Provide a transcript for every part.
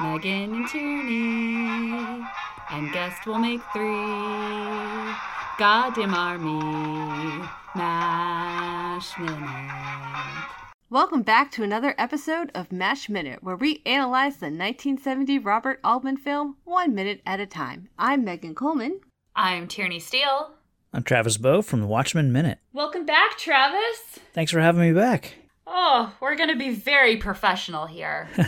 Megan and Tierney, and guest will make three. Goddamn army, Mash Minute. Welcome back to another episode of Mash Minute, where we analyze the 1970 Robert Altman film one minute at a time. I'm Megan Coleman. I'm Tierney Steele. I'm Travis Bow from the Watchmen Minute. Welcome back, Travis. Thanks for having me back. Oh, we're going to be very professional here.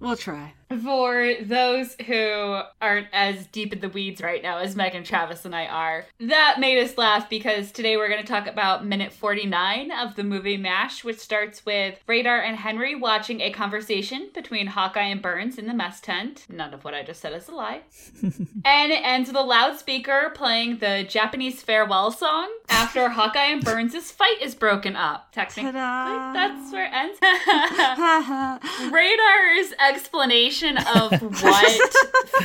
We'll try. For those who aren't as deep in the weeds right now as Megan, Travis, and I are, that made us laugh because today we're going to talk about minute 49 of the movie MASH, which starts with Radar and Henry watching a conversation between Hawkeye and Burns in the mess tent. None of what I just said is a lie. and it ends with a loudspeaker playing the Japanese farewell song after Hawkeye and Burns' fight is broken up. Technically, Ta-da. that's where it ends. Radar's explanation of what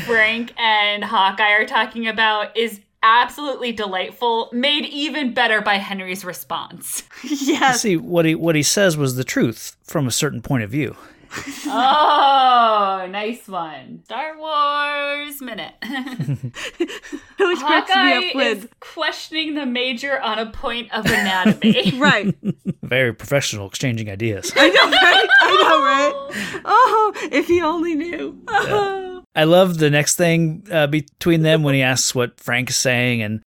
Frank and Hawkeye are talking about is absolutely delightful, made even better by Henry's response. yes. See, what he what he says was the truth from a certain point of view. Oh, nice one. Star Wars minute. Which cracks me Hawkeye up with. is questioning the major on a point of anatomy. Right. Very professional, exchanging ideas. I know, right? I know, right? Oh, if he only knew. Oh. I love the next thing uh, between them when he asks what Frank is saying, and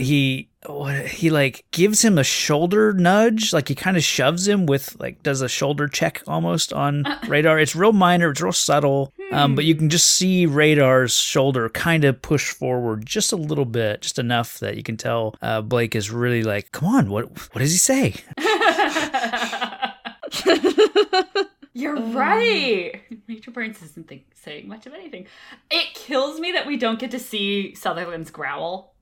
he what, he like gives him a shoulder nudge, like he kind of shoves him with like does a shoulder check almost on Radar. It's real minor, it's real subtle, um, but you can just see Radar's shoulder kind of push forward just a little bit, just enough that you can tell uh, Blake is really like, "Come on, what what does he say?" You're right. Major Burns isn't think, saying much of anything. It kills me that we don't get to see Sutherland's growl.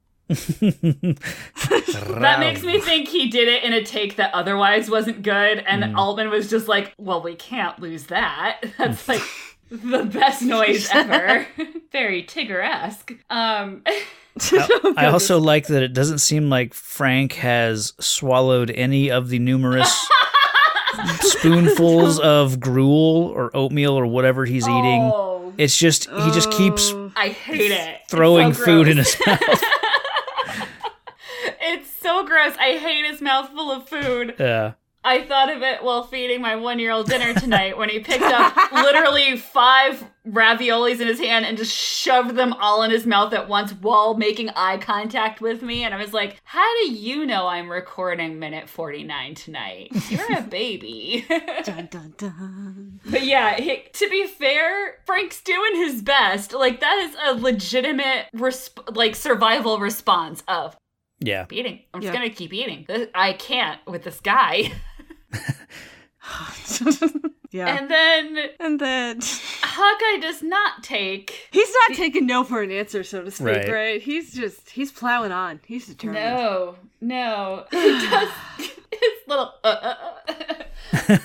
That makes me think he did it in a take that otherwise wasn't good, and Altman was just like, "Well, we can't lose that. That's like the best noise ever. Very Tigger-esque." Um, I, I also like that it doesn't seem like Frank has swallowed any of the numerous spoonfuls of gruel or oatmeal or whatever he's eating. oh, It's just he just keeps. I hate it. Throwing so food in his mouth. It's so gross. I hate his mouth full of food. Yeah. I thought of it while feeding my one year old dinner tonight when he picked up literally five raviolis in his hand and just shoved them all in his mouth at once while making eye contact with me. And I was like, How do you know I'm recording minute 49 tonight? You're a baby. Dun, dun, dun. but yeah, he, to be fair, Frank's doing his best. Like, that is a legitimate, resp- like, survival response of Yeah. keep eating. I'm Yeah. just gonna keep eating. I can't with this guy. yeah. And then And then Hawkeye does not take. he's not taking no for an answer, so to speak, right? Right. He's just he's plowing on. He's determined. No, no. He does his little. Uh, uh,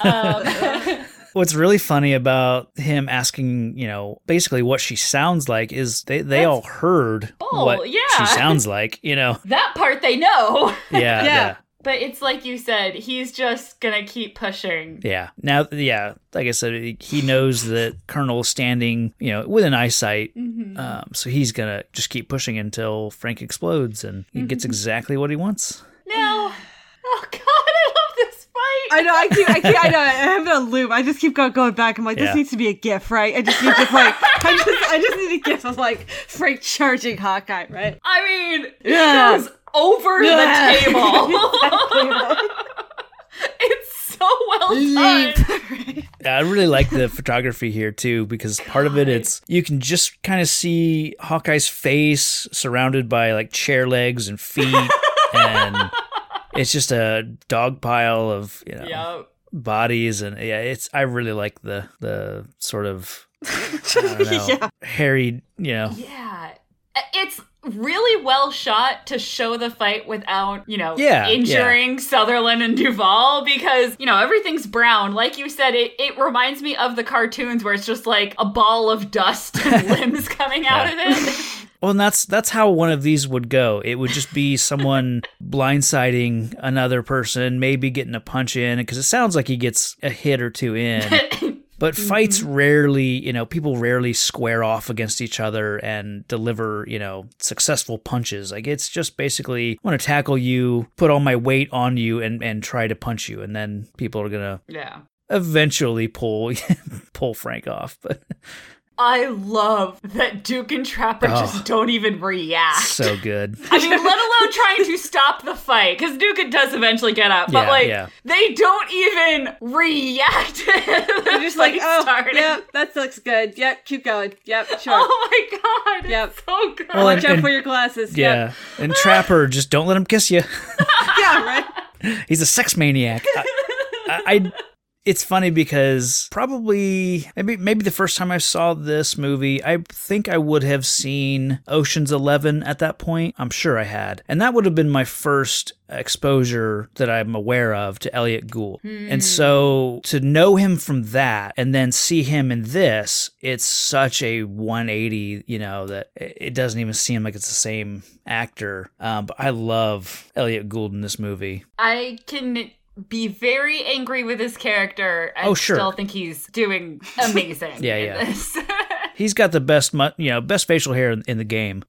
uh. um, What's really funny about him asking, you know, basically what she sounds like is they, they all heard bull, what yeah. she sounds like, you know. that part they know. Yeah, Yeah. yeah. But it's like you said, he's just gonna keep pushing. Yeah. Now, yeah, like I said, he- he knows that Colonel's standing, you know, within eyesight. Mm-hmm. Um, so he's going to just keep pushing until Frank explodes and he Mm-hmm. gets exactly what he wants. No. Oh God, I love this fight. I know. I keep. I keep. I know. I have it on loop. I just keep going, going back. I'm like, this Yeah. needs to be a GIF, right? I just need to like. I just. I just need a GIF of like Frank charging Hawkeye, right? I mean, Yeah. he goes over Yeah. the table. it's so well done. Leap. I really like the photography here too because part of it it's you can just kind of see Hawkeye's face surrounded by like chair legs and feet and it's just a dog pile of you know Yep. bodies and yeah it's I really like the the sort of know, Yeah. hairy, you know. Yeah. It's really well shot to show the fight without, you know, Yeah, injuring Sutherland and Duvall because, you know, everything's brown. Like you said, it, it reminds me of the cartoons where it's just like a ball of dust and limbs coming out of it. Well, and that's that's how one of these would go. It would just be someone blindsiding another person, maybe getting a punch in, because it sounds like he gets a hit or two in. But fights mm-hmm. rarely, you know, people rarely square off against each other and deliver, you know, successful punches. Like it's just basically I want to tackle you, put all my weight on you and and try to punch you and then people are going to yeah. eventually pull pull Frank off. But I love that Duke and Trapper Oh. just don't even react. so good. I mean, let alone trying to stop the fight, because Duke does eventually get up, but Yeah, like yeah. they don't even react. They're just like, oh, yep, that looks good. Yep, keep going. Yep, sure. Oh my god! Yep. It's so good. Well, Watch and- out and- for your glasses. Yeah. And Trapper just don't let him kiss you. Yeah, right. He's a sex maniac. I, I, I- it's funny because probably maybe maybe the first time I saw this movie, I think I would have seen Ocean's 11 at that point. I'm sure I had. And that would have been my first exposure that I'm aware of to Elliot Gould. And so to know him from that and then see him in this, it's such a 180, you know, that it doesn't even seem like it's the same actor. Um, but I love Elliot Gould in this movie. I can be very angry with his character and Oh, sure. still think he's doing amazing. Yeah, yeah. He's got the best, you know, best facial hair in, in the game.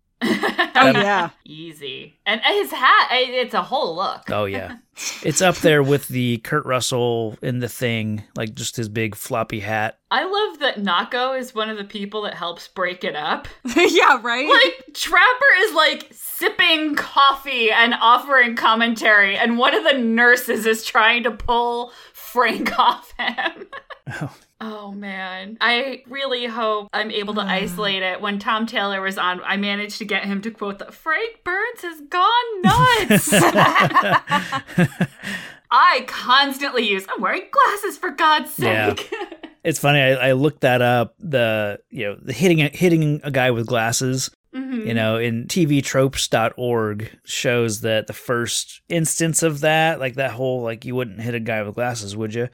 Oh yeah. Easy. And his hat—it's a whole look. Oh yeah, it's up there with the Kurt Russell in the thing, like just his big floppy hat. I love that Nako is one of the people that helps break it up. yeah, right. Like, Trapper is like sipping coffee and offering commentary, and one of the nurses is trying to pull Frank off him. Oh. Oh man. I really hope I'm able to isolate it. When Tom Taylor was on, I managed to get him to quote that Frank Burns has gone nuts. I constantly use I'm wearing glasses for God's Yeah. sake. It's funny. I, I looked that up. The you know the hitting hitting a guy with glasses. Mhm. You know, in TVTropes.org shows that the first instance of that, like that whole like you wouldn't hit a guy with glasses, would you?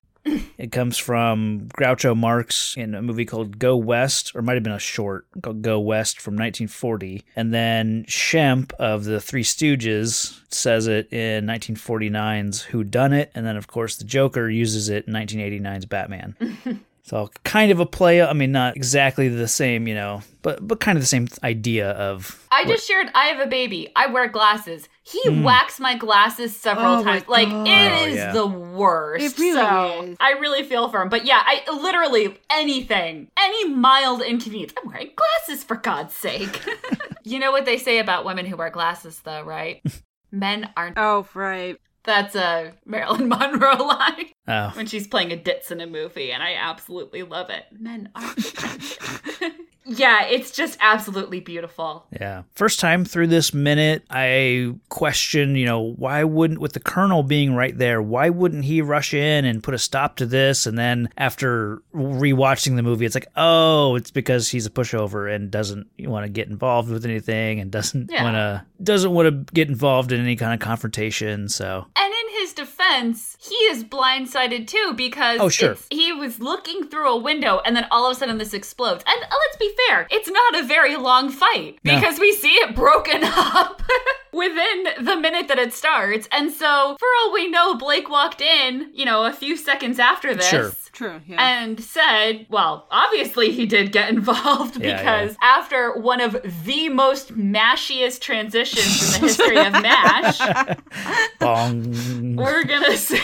It comes from Groucho Marx in a movie called Go West, or might have been a short called Go West from 1940. And then Shemp of the Three Stooges says it in 1949's Who Done It, and then of course the Joker uses it in 1989's Batman. So kind of a play. I mean, not exactly the same, you know, but but kind of the same idea of. I just shared I have a baby. I wear glasses. He Mm. whacks my glasses several Oh times. Like God. it Oh, is yeah. the worst. It really so is. I really feel for him. But yeah, I literally anything, any mild inconvenience. I'm wearing glasses for God's sake. you know what they say about women who wear glasses though, right? Men aren't oh right. That's a Marilyn Monroe line Oh, when she's playing a ditz in a movie, and I absolutely love it. Men aren't. yeah, it's just absolutely beautiful. yeah. First time through this minute, I question, you know, why wouldn't, with the colonel being right there, why wouldn't he rush in and put a stop to this? And then after rewatching the movie, it's like, oh, it's because he's a pushover and doesn't want to get involved with anything and doesn't Yeah. want to doesn't want to get involved in any kind of confrontation. So And in his defense, he is blindsided too because Oh, sure. he was looking through a window and then all of a sudden this explodes. And uh, let's be fair, it's not a very long fight No. because we see it broken up within the minute that it starts. And so, for all we know, Blake walked in, you know, a few seconds after this. Sure. True. Yeah. And said, well, obviously he did get involved Yeah, because after one of the most mashiest transitions in the history of MASH, we're gonna say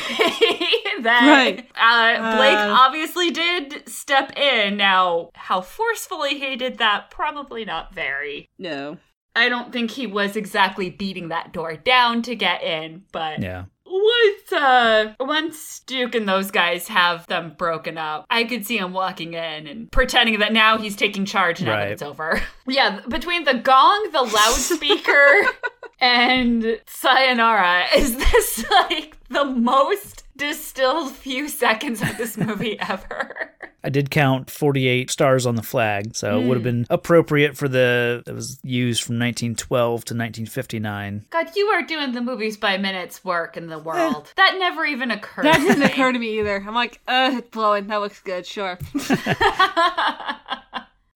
that Right. uh, Blake Uh. obviously did step in. Now, how forcefully he did that, probably not very. no. I don't think he was exactly beating that door down to get in, but yeah. Once uh once Duke and those guys have them broken up, I could see him walking in and pretending that now he's taking charge now Right. that it's over. yeah, between the gong, the loudspeaker, and Sayonara, is this like the most distilled few seconds of this movie ever. I did count 48 stars on the flag, so it would have been appropriate for the that was used from 1912 to 1959. God, you are doing the movies by minutes work in the world. that never even occurred. That to didn't occur to me either. I'm like, uh, it's blowing. That looks good. Sure.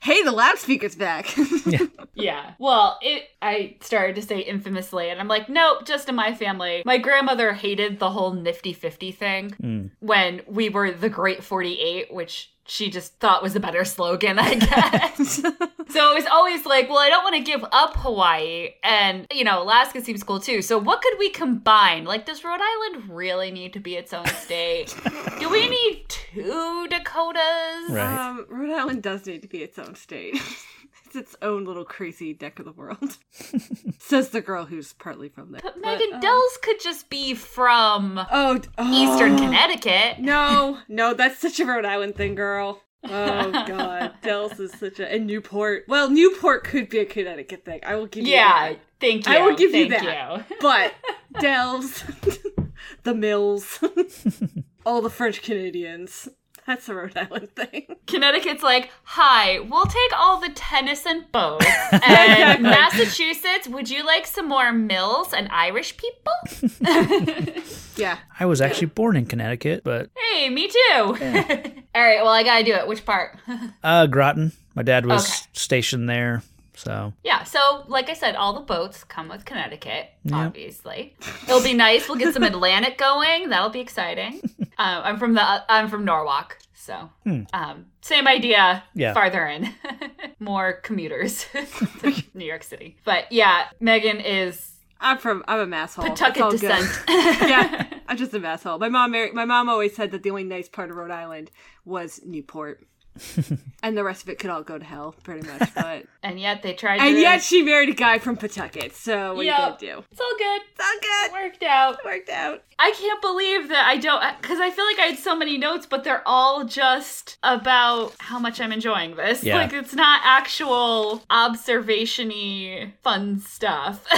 hey, the loudspeaker's back. Yeah. Well, it I started to say infamously and I'm like, nope, just in my family. My grandmother hated the whole nifty 50 thing Mm. when we were the Great 48, which she just thought was a better slogan, I guess. so it was always like, well, I don't want to give up Hawaii. And, you know, Alaska seems cool too. So what could we combine? Like, does Rhode Island really need to be its own state? Do we need two Dakotas? Right. um, Rhode Island does need to be its own state. it's its own little crazy deck of the world. Says the girl who's partly from there. But Megan uh, Del's could just be from Oh, d- Eastern oh. Connecticut. No, no, that's such a Rhode Island thing, girl. Oh god, Del's is such a and Newport. Well, Newport could be a Connecticut thing. I will give you Yeah, that. thank you. I will give you that. you. But Del's, the Mills, all the French Canadians. That's a Rhode Island thing. Connecticut's like, hi, we'll take all the tennis and boats. And Massachusetts, would you like some more mills and Irish people? Yeah. I was actually born in Connecticut, but hey, me too. all right, well, I gotta do it. Which part? uh, Groton. My dad was Okay. stationed there, so yeah, so like I said, all the boats come with Connecticut, obviously. It'll be nice. We'll get some Atlantic going. That'll be exciting. Um, I'm from the I'm from Norwalk, so um, same idea. Yeah. farther in, more commuters, to New York City. But yeah, Megan is I'm from I'm a masshole. Pawtucket all good. descent. yeah, I'm just a masshole. My mom married, my mom always said that the only nice part of Rhode Island was Newport. and the rest of it could all go to hell, pretty much. But and yet they tried. and to, yet she married a guy from Pawtucket. So what Yep. are you gonna do? it's all good. It's all good. Worked out. Worked out. I can't believe that I don't, because I feel like I had so many notes, but they're all just about how much I'm enjoying this. Yeah. Like, it's not actual observationy fun stuff.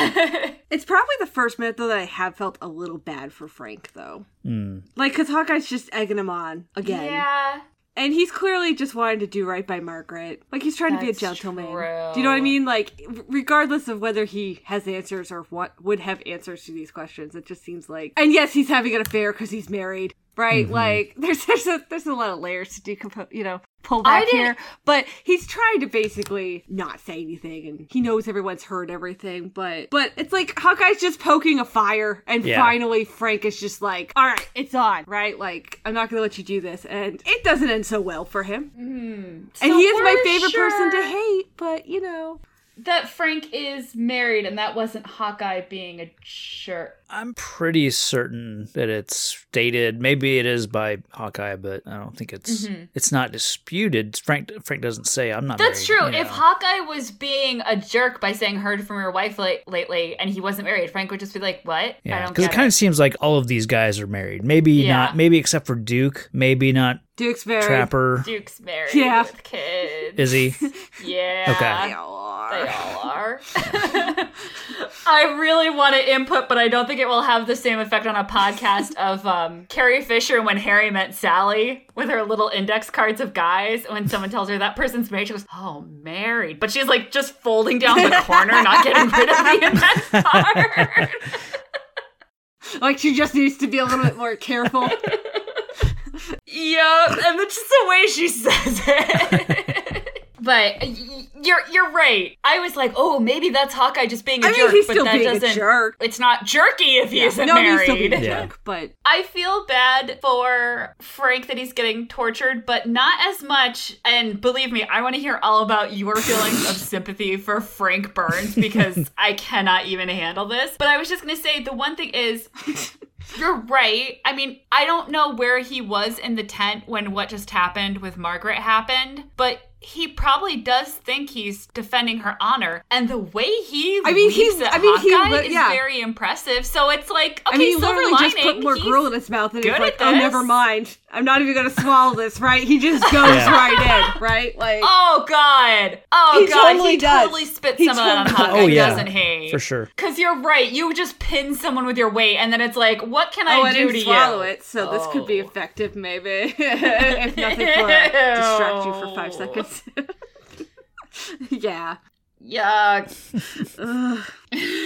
It's probably the first minute though that I have felt a little bad for Frank though. mm, Like, cause Hawkeye's just egging him on again. yeah. And he's clearly just wanting to do right by Margaret. Like he's trying to be a gentleman. true. Do you know what I mean? Like regardless of whether he has answers or what would have answers to these questions, it just seems like. And yes, he's having an affair because he's married, right? Mm-hmm. Like there's there's a there's a lot of layers to decompose. You know, pull I back didn't- here. But he's trying to basically not say anything, and he knows everyone's heard everything. But but it's like Hawkeye's just poking a fire, and Yeah. finally Frank is just like, all right, it's on, right? Like I'm not gonna let you do this, and it doesn't end so well for him. Mm-hmm. And So he is my we're favorite person to hate, but you know. That Frank is married, and that wasn't Hawkeye being a jerk. I'm pretty certain that it's stated. Maybe it is by Hawkeye, but I don't think it's mm-hmm. it's not disputed. Frank Frank doesn't say I'm not. That's married," true. you If. Hawkeye was being a jerk by saying heard from your wife late- lately and he wasn't married, Frank would just be like, "What? Yeah, because it kind of seems like all of these guys are married. Maybe Yeah. not. Maybe except for Duke. Maybe not Duke's very Trapper. Duke's married Yeah. with kids. Is he? Yeah. Okay. They all are. They all are. I really want to input, but I don't think it will have the same effect on a podcast of um, Carrie Fisher when Harry met Sally with her little index cards of guys. When someone tells her that person's married, she goes, "Oh, married," but she's like just folding down the corner, not getting rid of the index card. Like she just needs to be a little bit more careful. Yep, and that's just the way she says it. but y- you're you're right. I was like, oh, maybe that's Hawkeye just being a I mean, jerk, he's but still that being a doesn't. jerk. It's not jerky if he isn't no, he's still being a Yeah. jerk, but I feel bad for Frank that he's getting tortured, but not as much. And believe me, I want to hear all about your feelings of sympathy for Frank Burns because I cannot even handle this. But I was just going to say the one thing is. You're right. I mean, I don't know where he was in the tent when what just happened with Margaret happened, but he probably does think he's defending her honor, and the way he I mean, he- leaps at I mean, he Hawkeye li- is very impressive. So it's like, okay, I mean, he silver literally lining. just put more gruel in his mouth and he's like, "Oh, never mind. I'm not even gonna swallow this." Right? He just goes Yeah. right in. Right? Like, Oh God! Oh He God! totally he does. totally spit He some of that on totally- Hawkeye, Oh, yeah. doesn't he? for sure. Because you're right. You just pin someone with your weight, and then it's like, what can oh, I I do didn't to swallow you? it, so this could be Oh. effective, maybe, if nothing for uh, distract you for five seconds. yeah. Yuck.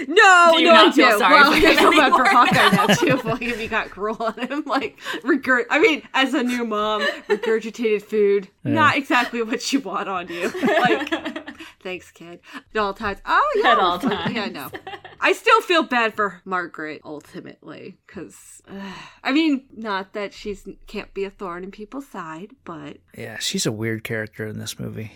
Ugh. No, Do you no, not I feel do. sorry well, for I feel bad for Hawkeye now? now too. Like if you got gruel on him, like regurg. I mean, as a new mom, regurgitated food, not exactly what you want on you. Like, thanks, kid. At all times. Oh yeah, At all it's like- times. Yeah, no. I still feel bad for Margaret ultimately, because I mean, not that she's can't be a thorn in people's side, but Yeah, she's a weird character in this movie.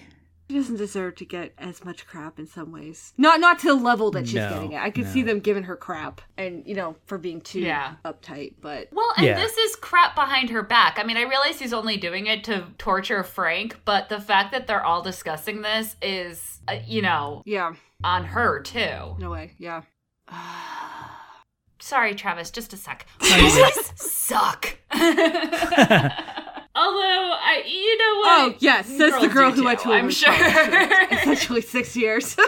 She doesn't deserve to get as much crap in some ways. Not not to the level that she's No, getting it. I could no. see them giving her crap and you know for being too Yeah. uptight, but Well, and Yeah. this is crap behind her back. I mean, I realize he's only doing it to torture Frank, but the fact that they're all discussing this is, uh, you know, yeah, on her too. no way. Yeah. Sorry, Travis, just a sec. you're suck. Although, I, you know what? Oh yes, says the girl who went too, to I'm sure. college. essentially six years.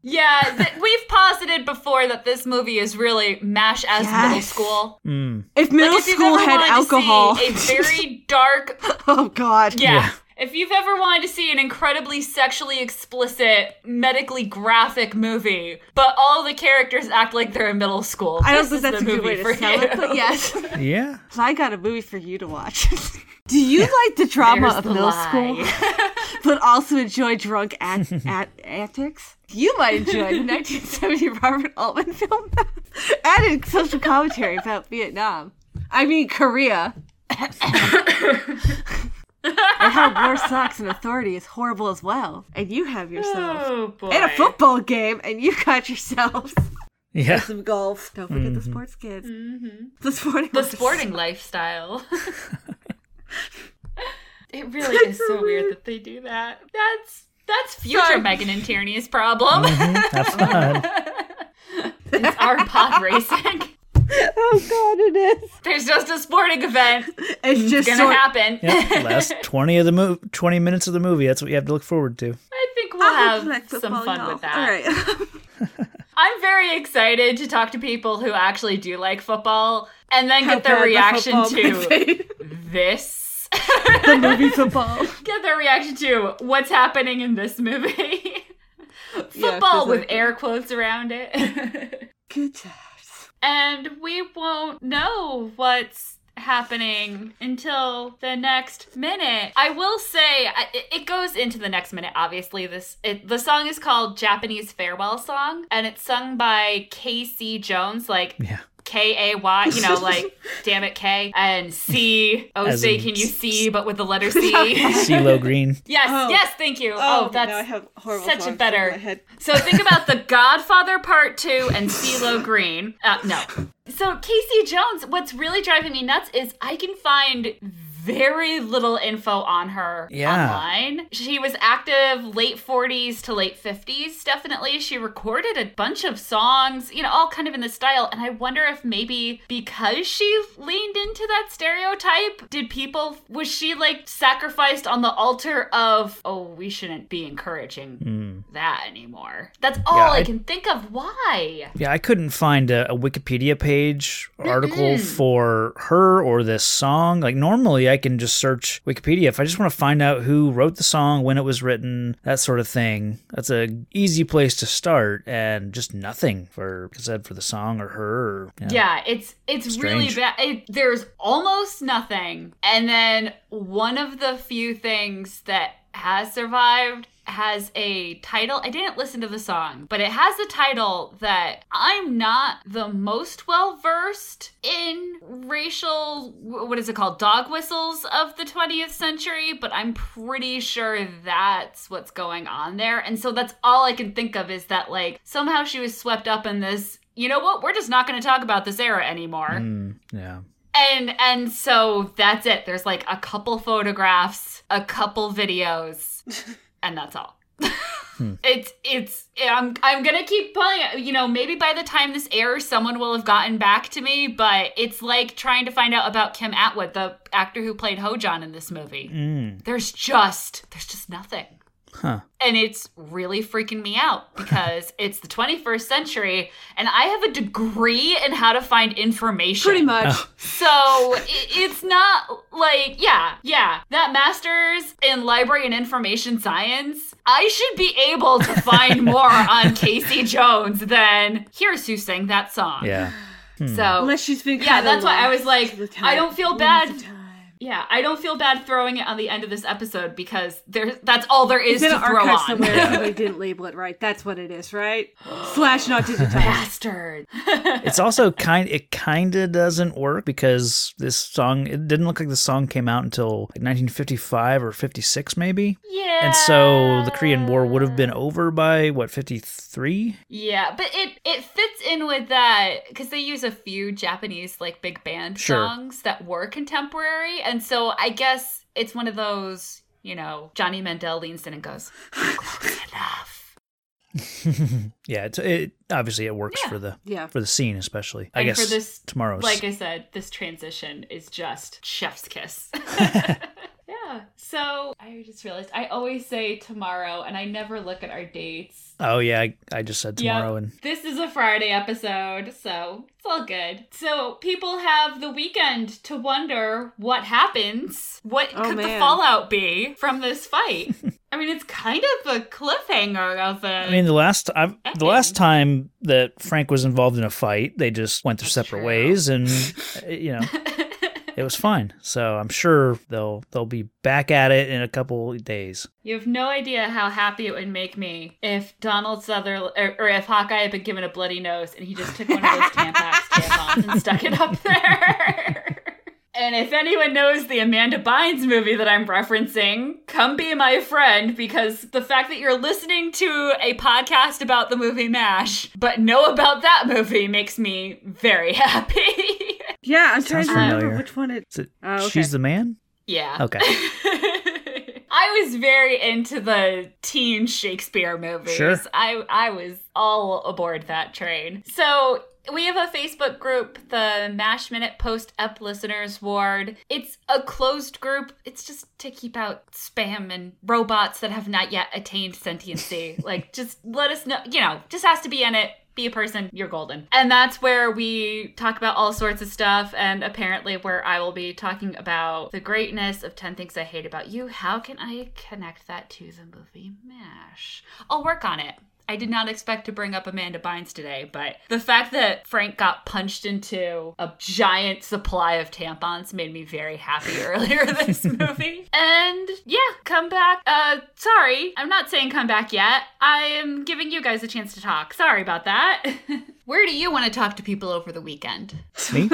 Yeah, th- we've posited before that this movie is really MASH as middle school. Mm. if middle Like, if you've school ever had wanted to alcohol, see a very dark oh god. Yeah. Yeah. If you've ever wanted to see an incredibly sexually explicit, medically graphic movie, but all the characters act like they're in middle school, I don't this think is that's a the good way movie to for sell you. it, but yes. Yeah. So I got a movie for you to watch. Do you like the drama There's of the middle lie. school, but also enjoy drunk at, at antics? You might enjoy the 1970 Robert Altman film added social commentary about Vietnam. I mean Korea. And how war sucks and authority is horrible as well. And you have yourself. Oh boy. And a football game, and you got yourselves Yeah. some golf. Don't forget the mm-hmm. sports kids. Mm-hmm. The sporting. the sporting lifestyle. it really is so weird that they do that. That's that's future Sorry. Megan and Tierney's problem. Mm-hmm. Have fun. it's our pod racing. Oh god, it is. There's just a sporting event. It's It's just gonna sort- happen. Yeah. Last twenty of the mo- twenty minutes of the movie. That's what you have to look forward to. I think we'll I have some fun y'all. with that. All right. I'm very excited to talk to people who actually do like football and then How get their bad the reaction to this. the movie football. get their reaction to what's happening in this movie. football 'cause, with like- air quotes around it. Good times. And we won't know what's happening until the next minute. I will say it, goes into the next minute obviously this it, the song is called Japanese Farewell Song and it's sung by KC Jones like Yeah. K A Y, you know, like damn it K and C. Oh, As say can you see, but with the letter C. CeeLo Green. yes, Oh. yes, thank you. Oh, that's now I have horrible such a better- head. so think about the Godfather Part Two and CeeLo Green. Uh, no. So Casey Jones, what's really driving me nuts is I can find very little info on her Yeah. online. She was active late 40s to late 50s, definitely. She recorded a bunch of songs, you know, all kind of in the style. And I wonder if maybe because she leaned into that stereotype, did people, was she like sacrificed on the altar of, oh, we shouldn't be encouraging Mm. that anymore? That's all Yeah, I I- can think of. Why? Yeah, I couldn't find a, a Wikipedia page article for her or this song. Like normally, I can just search Wikipedia if I just want to find out who wrote the song, when it was written, that sort of thing. That's a easy place to start, and just nothing for like I said for the song or her. Or, yeah. Yeah, it's it's really bad. It, there's almost nothing, and then one of the few things that has survived has a title. I didn't listen to the song, but it has a title that I'm not the most well versed in racial what is it called dog whistles of the 20th century, but I'm pretty sure that's what's going on there. And so that's all I can think of is that like somehow she was swept up in this you know what? We're just not going to talk about this era anymore. Mm, yeah. And and so that's it. There's like a couple photographs a couple videos, and that's all. It's it's I'm I'm gonna keep pulling it. You know, maybe by the time this airs, someone will have gotten back to me. But it's like trying to find out about Kim Atwood, the actor who played Ho-Jon in this movie. Mm. There's just there's just nothing. Huh. And it's really freaking me out because it's the 21st century and I have a degree in how to find information. Pretty much. Oh. So i- it's not like, yeah, yeah, that master's in library and information science, I should be able to find more on Casey Jones than here's who sang that song. Yeah. So, Unless she's been yeah, that's why I was like, I don't feel Lost bad. To time. yeah, I don't feel bad throwing it on the end of this episode because there's that's all there is It's to an throw archive on. somewhere. Somebody didn't label it right. That's what it is, right? Slash not digitized. Bastard. It's also kind. It kind of doesn't work because this song. It didn't look like the song came out until like 1955 or 56, maybe. yeah. And so the Korean War would have been over by what 53. Yeah, but it it fits in with that because they use a few Japanese like big band Sure. songs that were contemporary, and so I guess it's one of those. You know, Johnny Mandel leans in and goes, "Close enough." yeah, it's it obviously it works Yeah. for the Yeah. for the scene especially. I And guess for this, tomorrow's like I said, this transition is just chef's kiss. yeah. So I just realized I always say tomorrow, and I never look at our dates. Oh yeah, I, I just said Yep. tomorrow and This is a Friday episode, so it's all good. So people have the weekend to wonder what happens. What Oh, could the fallout be from this fight? I mean, it's kind of a cliffhanger of a. I mean, the last I've, the last time that Frank was involved in a fight, they just went their That's separate true. ways, and you know it was fine. So I'm sure they'll they'll be back at it in a couple days. you have no idea how happy it would make me if Donald Sutherland or, er, or if Hawkeye had been given a bloody nose and he just took one of those Tampax tampons and stuck it up there. And if anyone knows the Amanda Bynes movie that I'm referencing, come be my friend because the fact that you're listening to a podcast about the movie MASH, but know about that movie makes me very happy. Yeah, I'm trying Sounds to remember which one it. Is it Oh, okay. She's the Man? yeah. Okay. I was very into the teen Shakespeare movies. Sure. I I was all aboard that train. So we have a Facebook group, the Mash Minute Post-Op Listeners Ward. It's a closed group. It's just to keep out spam and robots that have not yet attained sentiency. like, just let us know. You know, just has to be in it. Be a person, you're golden. And that's where we talk about all sorts of stuff, and apparently where I will be talking about the greatness of 10 Things I Hate About You. How can I connect that to the movie MASH? I'll work on it. I did not expect to bring up Amanda Bynes today, but the fact that Frank got punched into a giant supply of tampons made me very happy earlier this movie. And yeah, come back. Uh, sorry, I'm not saying come back yet. I am giving you guys a chance to talk. Sorry about that. Where do you want to talk to people over the weekend? Me?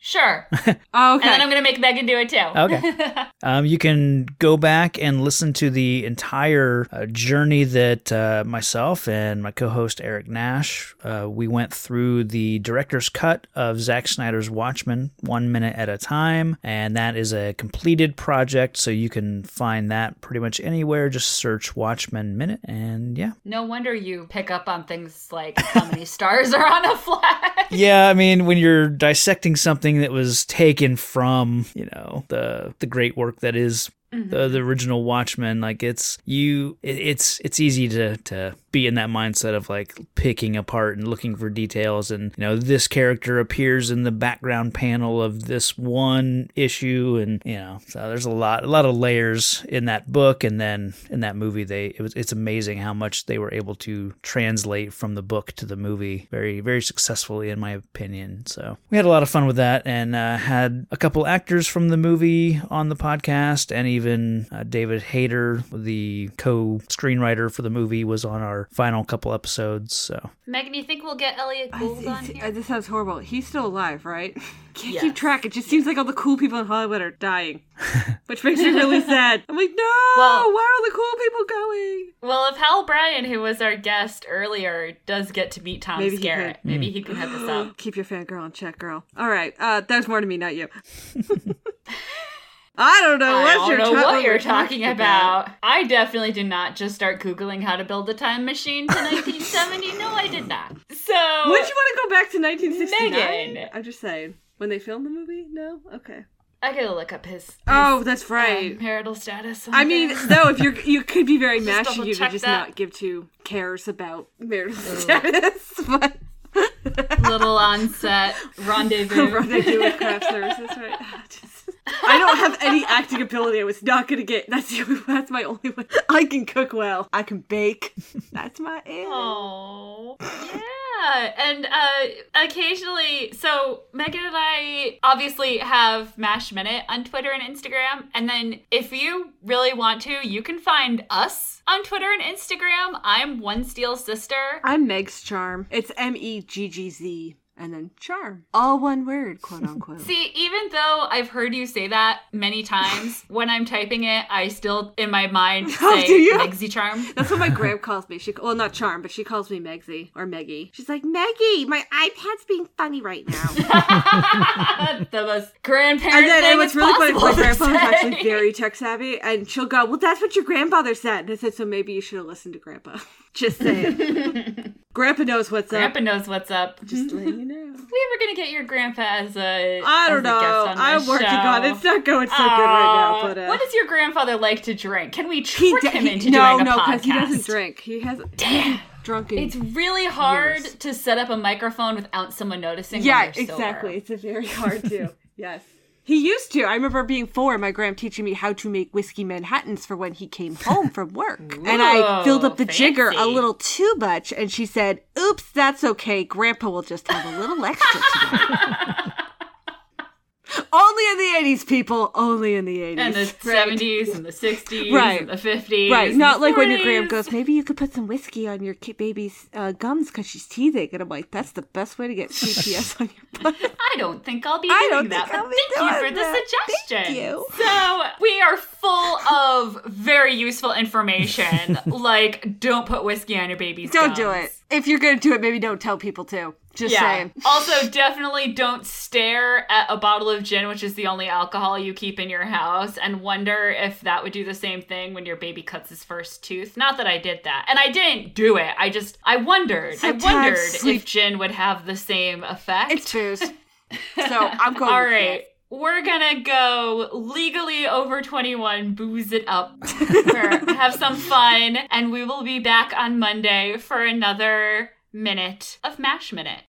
Sure. Okay. And then I'm going to make Megan do it too. Okay. Um, you can go back and listen to the entire uh, journey that uh, myself and my co-host Eric Nash uh, we went through the director's cut of Zack Snyder's Watchmen, one minute at a time, and that is a completed project. So you can find that pretty much anywhere. Just search Watchmen minute, and yeah, no wonder you pick up on things like how many stars are on a flag. yeah. I mean, when you're dissecting something that was taken from you know the the great work that is mm-hmm. the, the original Watchmen, like it's you, it, it's it's easy to to be in that mindset of like picking apart and looking for details, and you know this character appears in the background panel of this one issue, and you know so there's a lot a lot of layers in that book, and then in that movie they it was it's amazing how much they were able to translate from the book to the movie very very successfully in my opinion. So we had a lot of fun with that, and uh, had a couple actors from the movie on the podcast, and even uh, David Hayter, the co-screenwriter for the movie, was on our final couple episodes. So Megan, you think we'll get Elliot Gould on here? I- this sounds horrible. He's still alive, right? Can't Yes. keep track. It just seems like all the cool people in Hollywood are dying, which makes me really sad. I'm like, no, Well- where are the cool people going? Well, if Hal Bryan, who was our guest earlier, does get to meet Tom Maybe he Skerritt, could. maybe he can head this up. Keep your fangirl in check, girl. All right, uh, that was more to me, not you. I don't know I what don't you're, know what you're talking about. I definitely did not just start Googling how to build a time machine to 1970. no, I did not. So, Would you want to go back to 1969? Megan. I'm just saying. When they filmed the movie? No? Okay. I gotta look up his, his Oh, that's um, right. marital status. I mean, no, if you're you could be very mashy, you could just that. not give two cares about marital status. But little on-set rendezvous. rendezvous with craft services, right? I don't have any acting ability. I was not gonna get. That's the only, that's my only one. I can cook well. I can bake. That's my aim. Oh, yeah. And uh, occasionally, so Megan and I obviously have Mash Minute on Twitter and Instagram. And then if you really want to, you can find us on Twitter and Instagram. I'm One Steel Sister. I'm Meg's charm. It's M E G G Z and then charm. All one word, quote unquote. See, even though I've heard you say that many times, when I'm typing it, I still, in my mind, say Oh, do? Megsy Charm. That's what my gram calls me. She well, not charm, but she calls me Megsy or Meggie. She's like Meggie, my iPad's being funny right now. the most grandparent and then thing what's really funny, is my grandpa grandfather's actually very tech savvy, and she'll go, "Well, that's what your grandfather said." And I said, "So maybe you should have listened to Grandpa." Just saying. Grandpa knows what's Grandpa up. knows what's up. Just letting you know. we ever gonna get your grandpa as a I don't know. I'm working show? on it. It's not going so good right now, but uh, what does your grandfather like to drink? Can we trick d- him he- into no, doing a no, podcast? he doesn't drink. He has Damn. drunken. It's really hard Years. to set up a microphone without someone noticing. yeah, when you're sober. exactly. It's a very hard to. yes. He used to. I remember being four, my gram teaching me how to make whiskey Manhattans for when he came home from work. and I filled up the jigger a little too much, and she said, Oops, that's okay. Grandpa will just have a little extra today. Only in the 80s, people. Only in the 80s. And the Right. seventies and the sixties Right. and the fifties. Right, not like when your gram goes, maybe you could put some whiskey on your baby's uh, gums because she's teething. And I'm like, that's the best way to get CPS on your butt. I don't think I'll be I doing that, but thank you for doing the that. suggestion. Thank you. So we are full of very useful information, like don't put whiskey on your baby's Don't do it. If you're going to do it, maybe don't tell people to. Just Yeah. saying. Also, definitely don't stare at a bottle of gin, which is the only alcohol you keep in your house, and wonder if that would do the same thing when your baby cuts his first tooth. Not that I did that, and I didn't do it. I just I wondered. Sometimes I wondered sleep- if gin would have the same effect. It's booze. so I'm going All with. We're gonna go legally over 21, booze it up, for- have some fun, and we will be back on Monday for another minute of MASH Minute.